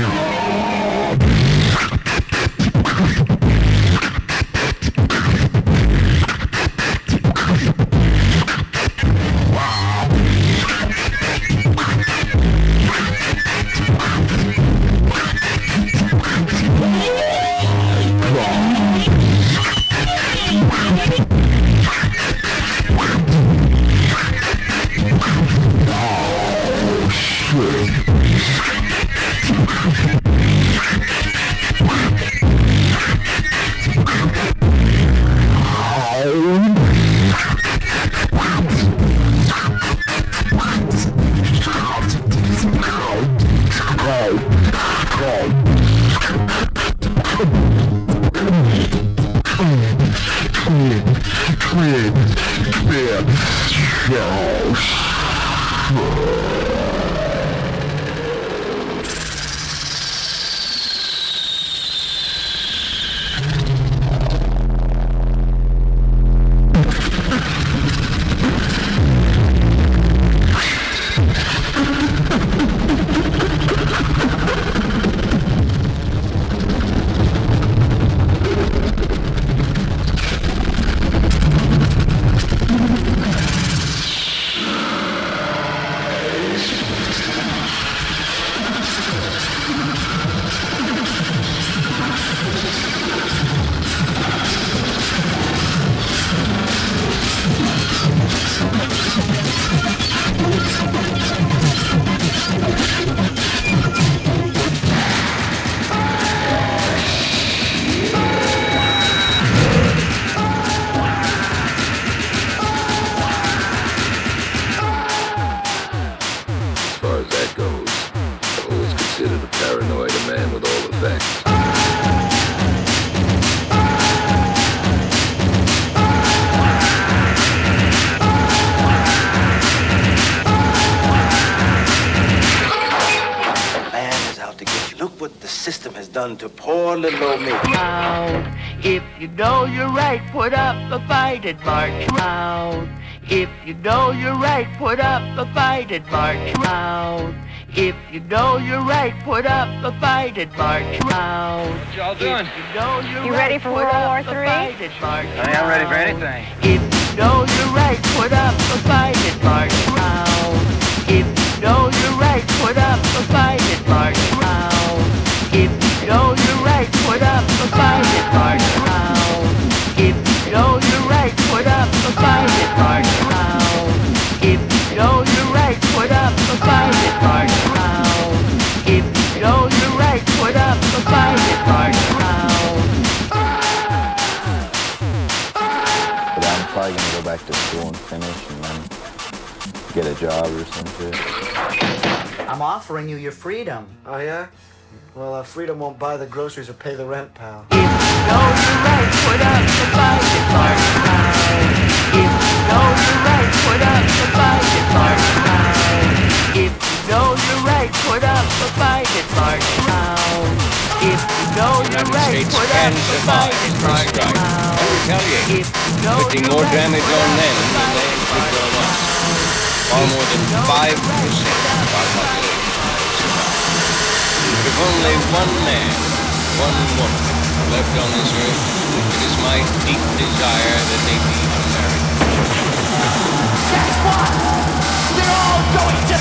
Carroll. Done to poor little old me. Round. If you know you're right, put up a fight and march round. If you know you're right, put up a fight and march round. If you know you're right, put up a fight and march round. What y'all doing? If you know you're You right, ready for World War a III? fight and march Honey, I'm ready for anything. If you know you're right, put up a fight and march round. If you know you're right, put up a fight and march round. If you know you're right, put up a fight and march round. If you know you're right, put up a fight and march round. If you know you're right, put up a fight and march round. If you know you're right, put up a fight and march round. But I'm probably gonna go back to school and finish and then get a job or some shit. I'm offering you your freedom. Oh yeah? Well, uh, freedom won't buy the groceries or pay the rent, pal. If you know you're right, put up the fight and march round. If you know you're right, put up the fight and march round. If you know you're right, put up the fight and march round. If you know you're right, put up the fight and first march strike round. and retaliate, If you know inflicting you're more damage on up them than they and inflict march on us. Far more than 5% only one man, one woman left on this earth, it is my deep desire that they be American.「し